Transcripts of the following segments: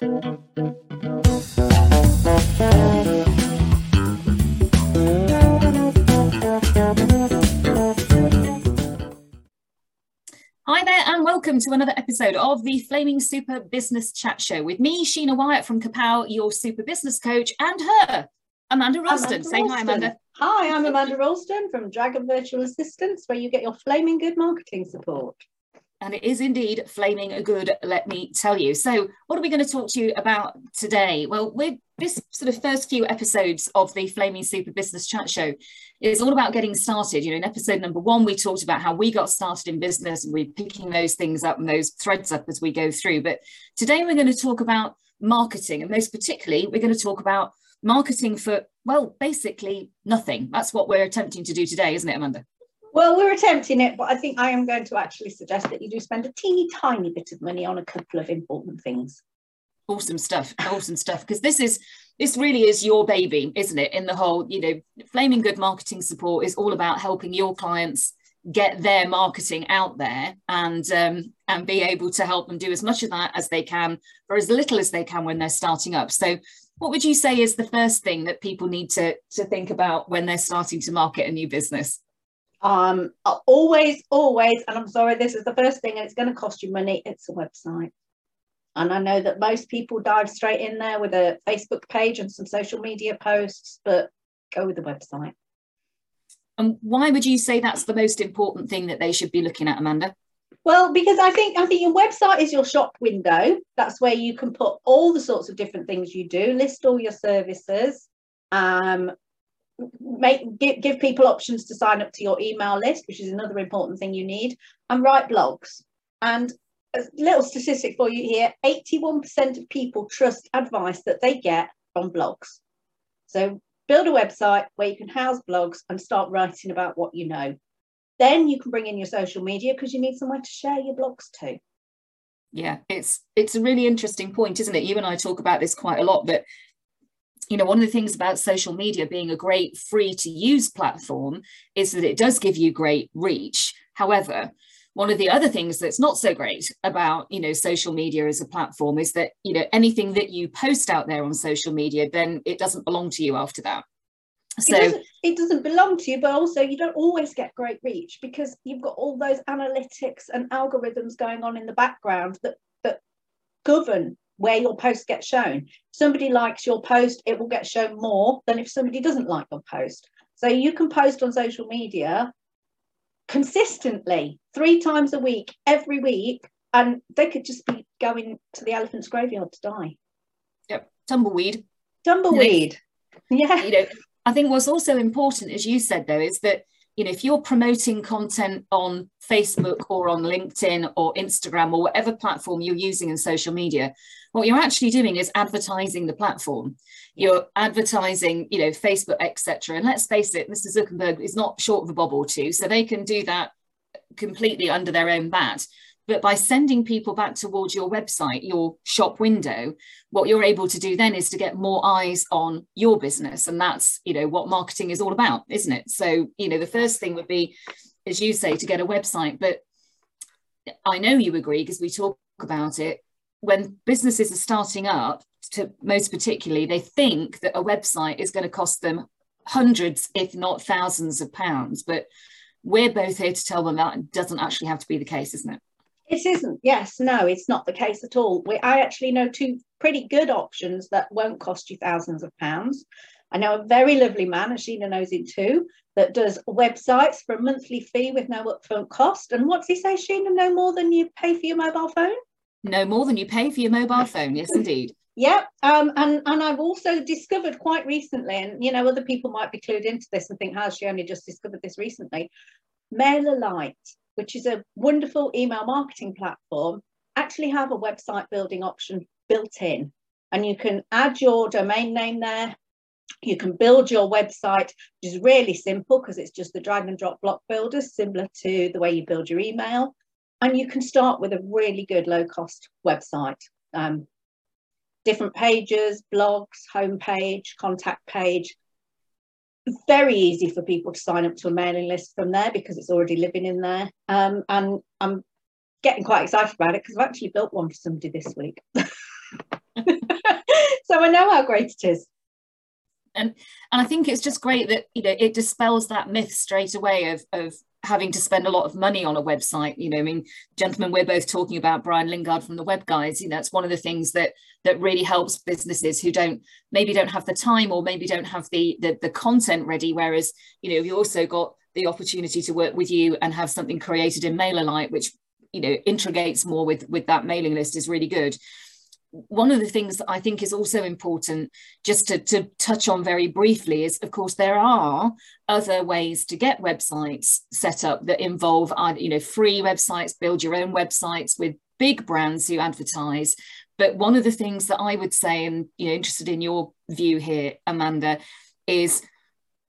Hi there, and welcome to another episode of the Flaming Super Business Chat Show with me, Sheena Whyatt from Kapow, your super business coach, and her, Amanda Roulstone. Say hi, Amanda. Hi, I'm Amanda Roulstone from Dragon Virtual Assistants, where you get your flaming good marketing support. And it is indeed flaming good, let me tell you. So, what are we going to talk to you about today? Well, we're this sort of first few episodes of the Flaming Super Business Chat Show is all about getting started. You know, in episode number one, we talked about how we got started in business and we're picking those things up and those threads up as we go through. But today we're going to talk about marketing, and most particularly, we're going to talk about marketing for, well, basically nothing. That's what we're attempting to do today, isn't it, Amanda? Well, we're attempting it, but I think I am going to actually suggest that you do spend a teeny tiny bit of money on a couple of important things. Awesome stuff. Awesome stuff. Because this is this really is your baby, isn't it? In the whole, you know, flaming good marketing support is all about helping your clients get their marketing out there and um, and be able to help them do as much of that as they can for as little as they can when they're starting up. So what would you say is the first thing that people need to to think about when they're starting to market a new business? Um, always, always, and I'm sorry, this is the first thing, and it's going to cost you money. It's a website. And I know that most people dive straight in there with a Facebook page and some social media posts, but go with the website. And why would you say that's the most important thing that they should be looking at, Amanda? Well, because I think I think your website is your shop window. That's where you can put all the sorts of different things you do, list all your services, um, make give, give people options to sign up to your email list, which is another important thing you need, and write blogs. And a little statistic for you here: 81% of people trust advice that they get from blogs. So build a website where you can house blogs and start writing about what you know. Then you can bring in your social media because you need somewhere to share your blogs to. Yeah, it's it's a really interesting point, isn't it? You and I talk about this quite a lot, but you know, one of the things about social media being a great free to use platform is that it does give you great reach. However, one of the other things that's not so great about you know social media as a platform is that you know anything that you post out there on social media then it doesn't belong to you after that so it doesn't, it doesn't, belong to you but also you don't always get great reach because you've got all those analytics and algorithms going on in the background that that govern where your post gets shown if somebody likes your post it will get shown more than if somebody doesn't like your post so you can post on social media consistently three times a week, every week, and they could just be going to the elephant's graveyard to die. Yep, tumbleweed. Tumbleweed. yeah. You know, I think what's also important, as you said, though, is that you know if you're promoting content on Facebook or on LinkedIn or Instagram or whatever platform you're using in social media, what you're actually doing is advertising the platform. You're advertising you know facebook etc and let's face it mr zuckerberg is not short of a bob or two so they can do that completely under their own bat but by sending people back towards your website your shop window what you're able to do then is to get more eyes on your business and that's you know what marketing is all about isn't it so you know the first thing would be as you say to get a website but i know you agree because we talk about it when businesses are starting up, to most particularly, they think that a website is going to cost them hundreds, if not thousands of pounds. But we're both here to tell them that doesn't actually have to be the case, isn't it? It isn't. Yes, no, it's not the case at all. We, I actually know two pretty good options that won't cost you thousands of pounds. I know a very lovely man, and Sheena knows him too, that does websites for a monthly fee with no upfront cost. And what's he say, Sheena? No more than you pay for your mobile phone? No more than you pay for your mobile phone. Yes, indeed. Yeah, um, and and I've also discovered quite recently, and you know, other people might be clued into this and think, how "Has she only just discovered this recently?" MailerLite, which is a wonderful email marketing platform, actually have a website building option built in, and you can add your domain name there. You can build your website, which is really simple because it's just the drag and drop block builder, similar to the way you build your email. And you can start with a really good low cost website. Um, different pages, blogs, homepage, contact page. Very easy for people to sign up to a mailing list from there because it's already living in there. Um, and I'm getting quite excited about it because I've actually built one for somebody this week. so I know how great it is. And and I think it's just great that you know it dispels that myth straight away of of having to spend a lot of money on a website you know i mean gentlemen we're both talking about brian lingard from the web guys you know that's one of the things that that really helps businesses who don't maybe don't have the time or maybe don't have the the, the content ready whereas you know you also got the opportunity to work with you and have something created in MailerLite which you know integrates more with with that mailing list is really good one of the things that I think is also important, just to, to touch on very briefly, is of course there are other ways to get websites set up that involve, you know, free websites, build your own websites with big brands who advertise. But one of the things that I would say, and you know, interested in your view here, Amanda, is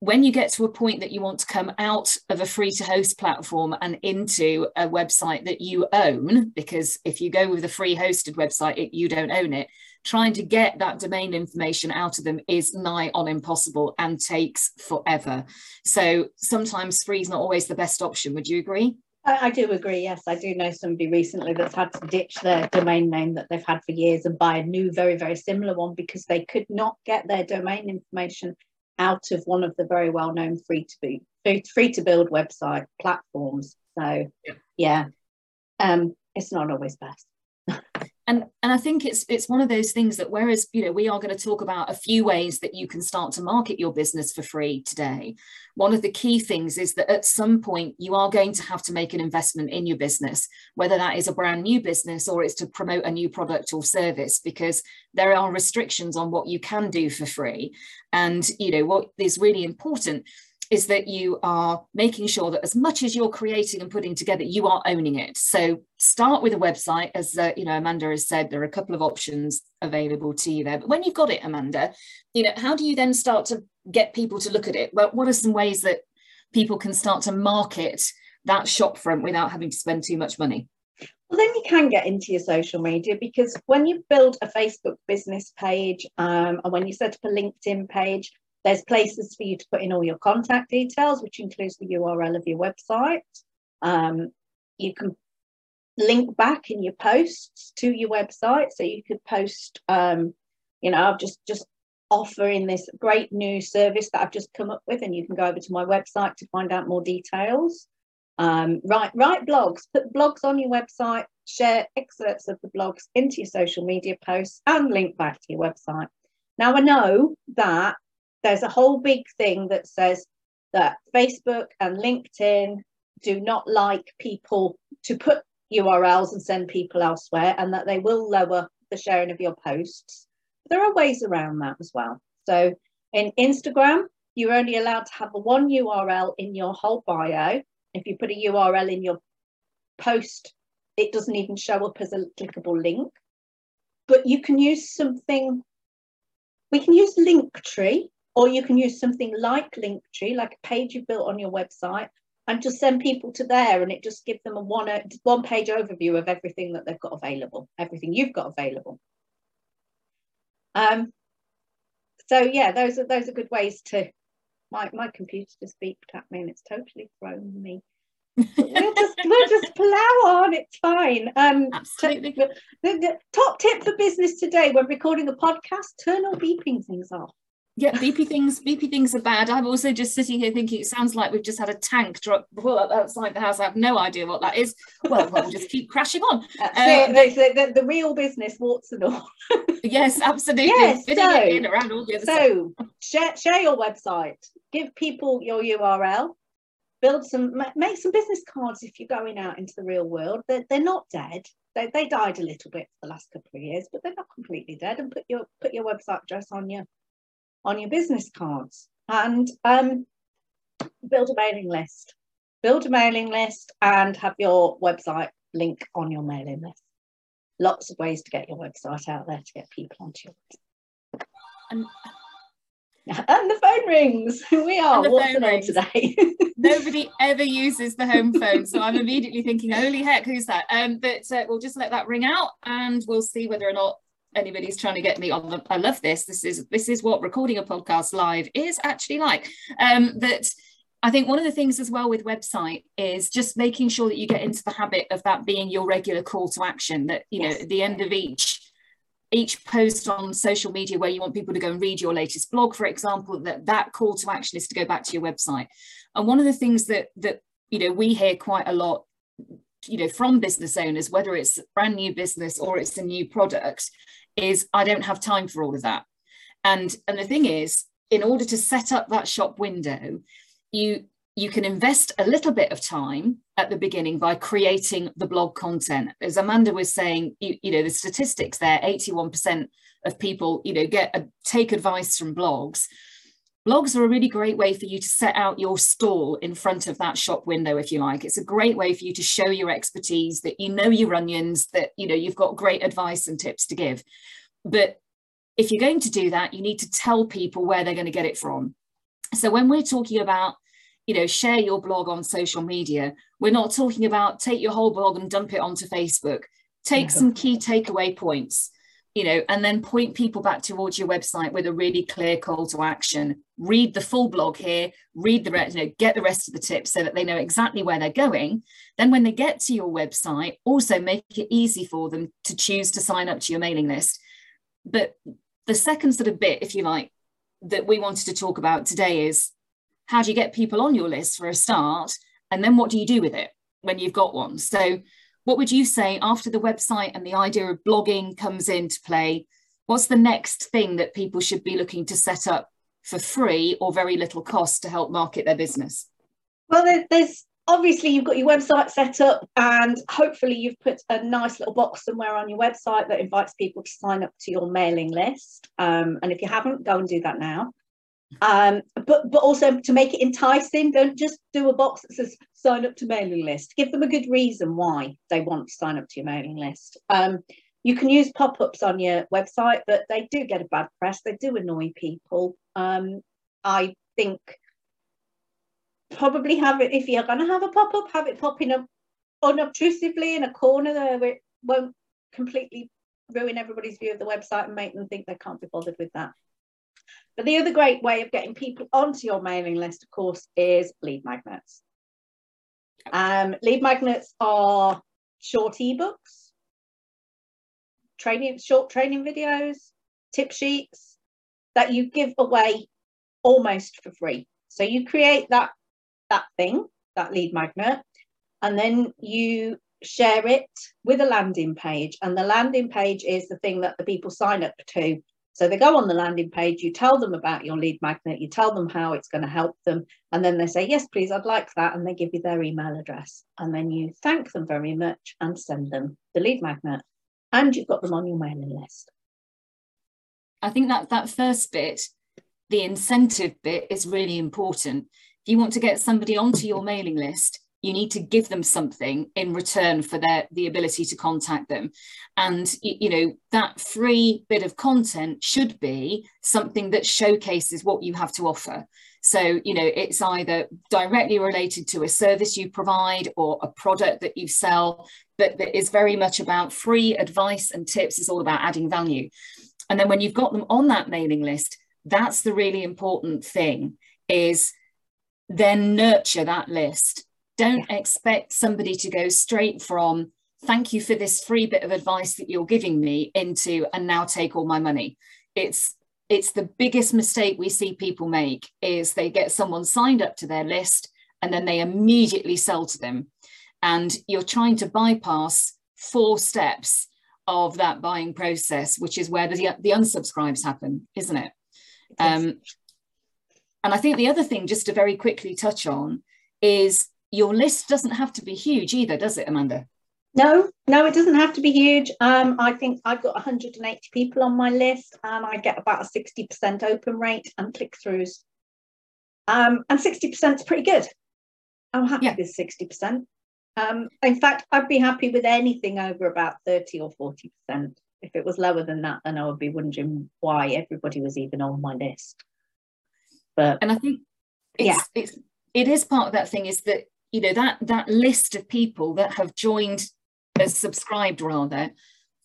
when you get to a point that you want to come out of a free to host platform and into a website that you own, because if you go with a free hosted website, it, you don't own it, trying to get that domain information out of them is nigh on impossible and takes forever. So sometimes free is not always the best option. Would you agree? I, I, do agree. Yes, I do know somebody recently that's had to ditch their domain name that they've had for years and buy a new, very, very similar one because they could not get their domain information out of one of the very well known free to be free to build website platforms. So yeah, yeah. Um, it's not always best. And and I think it's it's one of those things that whereas you know we are going to talk about a few ways that you can start to market your business for free today. One of the key things is that at some point you are going to have to make an investment in your business, whether that is a brand new business or it's to promote a new product or service, because there are restrictions on what you can do for free. And you know what is really important is that you are making sure that as much as you're creating and putting together, you are owning it. So start with a website, as uh, you know, Amanda has said, there are a couple of options available to you there. But when you've got it, Amanda, you know, how do you then start to get people to look at it? Well, what are some ways that people can start to market that shopfront without having to spend too much money? Well, then you can get into your social media because when you build a Facebook business page um, and when you set up a LinkedIn page, there's places for you to put in all your contact details, which includes the URL of your website. Um, you can link back in your posts to your website. So you could post, um, you know, I've just just offering this great new service that I've just come up with, and you can go over to my website to find out more details. Um, write write blogs, put blogs on your website, share excerpts of the blogs into your social media posts, and link back to your website. Now I know that there's a whole big thing that says that Facebook and LinkedIn do not like people to put URLs and send people elsewhere, and that they will lower the sharing of your posts. There are ways around that as well. So in Instagram, you're only allowed to have a one URL in your whole bio. If you put a URL in your post, it doesn't even show up as a clickable link. But you can use something, we can use Linktree or you can use something like Linktree, like a page you built on your website, and just send people to there and it just gives them a one, one page overview of everything that they've got available, everything you've got available. Um, so yeah, those are those are good ways to my my computer just beeped at me and it's totally thrown me. we'll just we'll just plow on. It's fine. Um, Absolutely. the, the top tip for business today: when recording a podcast, turn all beeping things off yeah, beepy things, beepy things are bad. I'm also just sitting here thinking it sounds like we've just had a tank drop pull up outside the house. I have no idea what that is. Well, we'll just keep crashing on. Um, the, the, the, real business, warts and all. yes, absolutely. Yes, so, around all the other so share, share your website. Give people your URL. Build some, make some business cards if you're going out into the real world. They're, they're not dead. They, they died a little bit for the last couple of years, but they're not completely dead. And put your put your website address on your on your business cards and um, build a mailing list. Build a mailing list and have your website link on your mailing list. Lots of ways to get your website out there to get people onto your website. And, and the phone rings. We are. What's the name today? Nobody ever uses the home phone, so I'm immediately thinking, "Holy heck, who's that?" Um, but uh, we'll just let that ring out, and we'll see whether or not anybody's trying to get me on the, I love this. This is this is what recording a podcast live is actually like. Um, that I think one of the things as well with website is just making sure that you get into the habit of that being your regular call to action. That you yes. know at the end of each each post on social media where you want people to go and read your latest blog, for example, that that call to action is to go back to your website. And one of the things that that you know we hear quite a lot, you know, from business owners, whether it's brand new business or it's a new product, is I don't have time for all of that. And and the thing is, in order to set up that shop window, you you can invest a little bit of time at the beginning by creating the blog content. As Amanda was saying, you, you know, the statistics there, 81% of people, you know, get a, take advice from blogs. Blogs are a really great way for you to set out your stall in front of that shop window, if you like. It's a great way for you to show your expertise, that you know your onions, that you know you've got great advice and tips to give. But if you're going to do that, you need to tell people where they're going to get it from. So when we're talking about you know, share your blog on social media. We're not talking about take your whole blog and dump it onto Facebook. Take no. some key takeaway points, you know, and then point people back towards your website with a really clear call to action. Read the full blog here, read the you know, get the rest of the tips so that they know exactly where they're going. Then when they get to your website, also make it easy for them to choose to sign up to your mailing list. But the second sort of bit, if you like, that we wanted to talk about today is how do you get people on your list for a start? And then what do you do with it when you've got one? So, what would you say after the website and the idea of blogging comes into play? What's the next thing that people should be looking to set up for free or very little cost to help market their business? Well, there's obviously you've got your website set up and hopefully you've put a nice little box somewhere on your website that invites people to sign up to your mailing list um, and if you haven't go and do that now um, but but also to make it enticing don't just do a box that says sign up to mailing list. Give them a good reason why they want to sign up to your mailing list. Um, you can use pop-ups on your website but they do get a bad press. They do annoy people. Um, i think probably have it if you're going to have a pop-up have it popping up unobtrusively in a corner there it won't completely ruin everybody's view of the website and make them think they can't be bothered with that but the other great way of getting people onto your mailing list, of course, is lead magnets. Um, lead magnets are short ebooks, training, short training videos, tip sheets that you give away almost for free. So you create that that thing, that lead magnet, and then you share it with a landing page. And the landing page is the thing that the people sign up to so they go on the landing page, you tell them about your lead magnet, you tell them how it's going to help them, and then they say, Yes, please, I'd like that. And they give you their email address. And then you thank them very much and send them the lead magnet. And you've got them on your mailing list. I think that that first bit, the incentive bit, is really important. If you want to get somebody onto your mailing list, you need to give them something in return for their the ability to contact them. And you know that free bit of content should be something that showcases what you have to offer. So you know it's either directly related to a service you provide or a product that you sell but that is very much about free advice and tips. It's all about adding value. And then when you've got them on that mailing list that's the really important thing is then nurture that list don't expect somebody to go straight from thank you for this free bit of advice that you're giving me into and now take all my money. It's it's the biggest mistake we see people make is they get someone signed up to their list and then they immediately sell to them. And you're trying to bypass four steps of that buying process, which is where the, the unsubscribes happen, isn't it? Um, and I think the other thing, just to very quickly touch on, is your list doesn't have to be huge either, does it, Amanda? No, no, it doesn't have to be huge. Um, I think I've got 180 people on my list and I get about a 60% open rate and click throughs. Um, and 60% is pretty good. I'm happy yeah. with 60%. Um, in fact, I'd be happy with anything over about 30 or 40%. If it was lower than that, then I would be wondering why everybody was even on my list. But and I think it's, yeah, it's it is part of that thing is that you know that that list of people that have joined as subscribed rather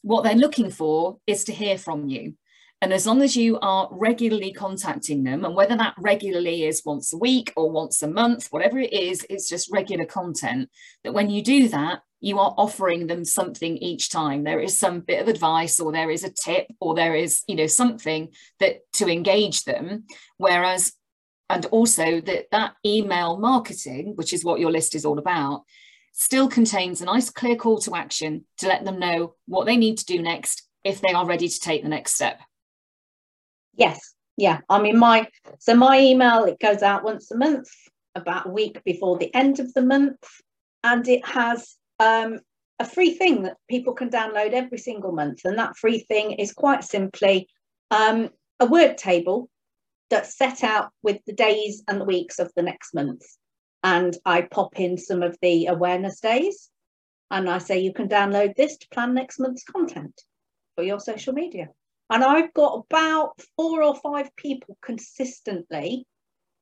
what they're looking for is to hear from you. And as long as you are regularly contacting them and whether that regularly is once a week or once a month whatever it is it's just regular content that when you do that you are offering them something each time. There is some bit of advice or there is a tip or there is you know something that to engage them. Whereas and also that that email marketing which is what your list is all about still contains a nice clear call to action to let them know what they need to do next if they are ready to take the next step. Yes. Yeah. I mean my so my email it goes out once a month about a week before the end of the month. And it has um, a free thing that people can download every single month. And that free thing is quite simply um, a word table that's set out with the days and the weeks of the next month. And I pop in some of the awareness days and I say you can download this to plan next month's content for your social media. And I've got about four or five people consistently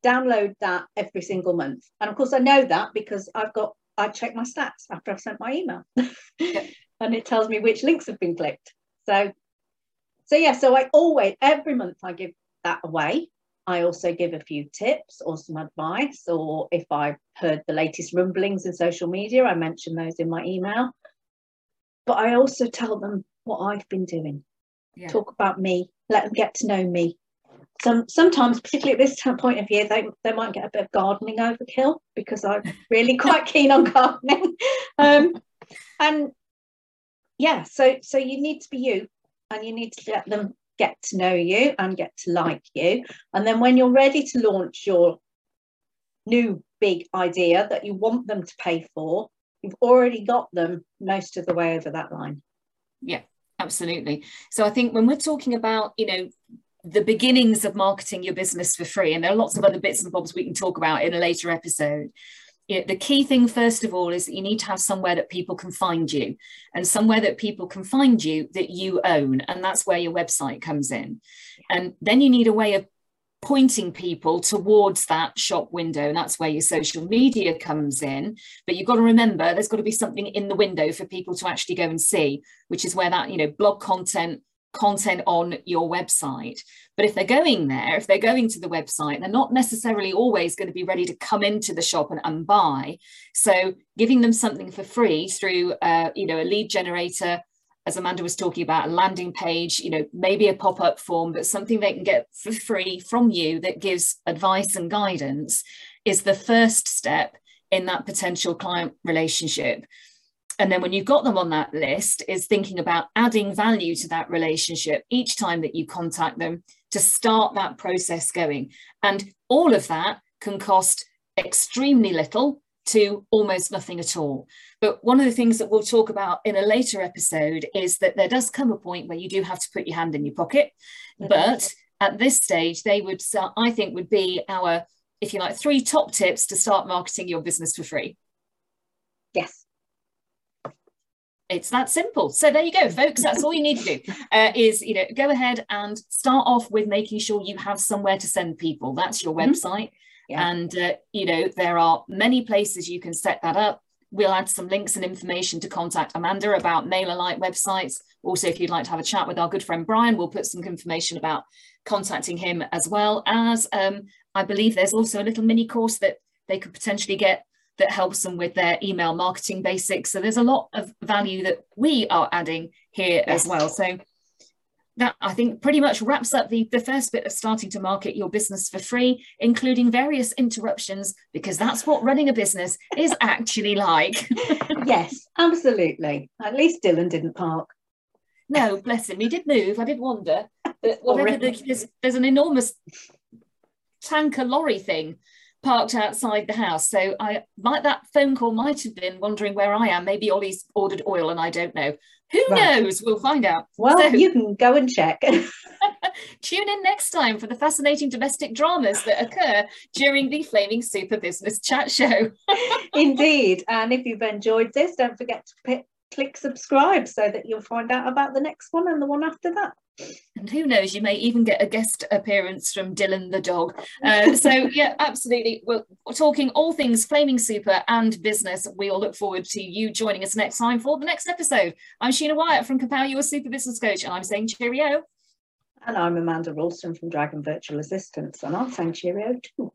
download that every single month. And of course, I know that because I've got I check my stats after I've sent my email, and it tells me which links have been clicked. So, so yeah, so I always every month I give that away. I also give a few tips or some advice, or if I've heard the latest rumblings in social media, I mention those in my email. But I also tell them what I've been doing. Yeah. Talk about me, let them get to know me, some sometimes, particularly at this point of year, they, they might get a bit of gardening overkill because I'm really quite keen on gardening. Um, and yeah, so so you need to be you and you need to let them get to know you and get to like you. And then when you're ready to launch your new big idea that you want them to pay for, you've already got them most of the way over that line. Yeah, absolutely. So I think when we're talking about, you know, the beginnings of marketing your business for free. And there are lots of other bits and bobs we can talk about in a later episode. The key thing, first of all, is that you need to have somewhere that people can find you and somewhere that people can find you that you own. And that's where your website comes in. And then you need a way of pointing people towards that shop window and that's where your social media comes in but you've got to remember there's got to be something in the window for people to actually go and see which is where that you know blog content content on your website. But if they're going there, if they're going to the website, they're not necessarily always going to be ready to come into the shop and, and buy. So giving them something for free through, uh, you know, a lead generator, as Amanda was talking about, a landing page, you know, maybe a pop-up form, but something they can get for free from you that gives advice and guidance is the first step in that potential client relationship and then when you've got them on that list is thinking about adding value to that relationship each time that you contact them to start that process going. And all of that can cost extremely little to almost nothing at all. But one of the things that we'll talk about in a later episode is that there does come a point where you do have to put your hand in your pocket. Mm-hmm. but at this stage they would i think would be our if you like three top tips to start marketing your business for free yes it's that simple. So there you go folks that's all you need to do uh, is you know go ahead and start off with making sure you have somewhere to send people. That's your mm-hmm. website. Yeah. and uh, you know there are many places you can set that up. We'll add some links and information to contact amanda about MailerLite websites. Also if you'd like to have a chat with our good friend brian we'll put some information about contacting him as well as um, i believe there's also a little mini course that they could potentially get that helps them with their email marketing basics. So there's a lot of value that we are adding here yes. as well. So that I think pretty much wraps up the, the first bit of starting to market your business for free, including various interruptions, because that's what running a business is actually like. yes, absolutely. At least Dylan didn't park. No, bless him. He did move. I did wonder. But whatever the, there's, there's an enormous tanker lorry thing parked outside the house. So I might that phone call might have been wondering where I am. Maybe Ollie's ordered oil and I don't know. Who right. knows? We'll find out. Well, so, you can go and check. tune in next time for the fascinating domestic dramas that occur during the Flaming Super Business Chat Show. Indeed. And if you've enjoyed this, don't forget to pick, click subscribe so that you'll find out about the next one and the one after that. And who knows, you may even get a guest appearance from Dylan the dog. Uh, so, yeah, absolutely. We're, talking all things Flaming Super and business. We all look forward to you joining us next time for the next episode. I'm Sheena Whyatt from Kapow, your super business coach, and I'm saying cheerio. And I'm Amanda Roulstone from Dragon Virtual Assistants, and I'm saying cheerio too.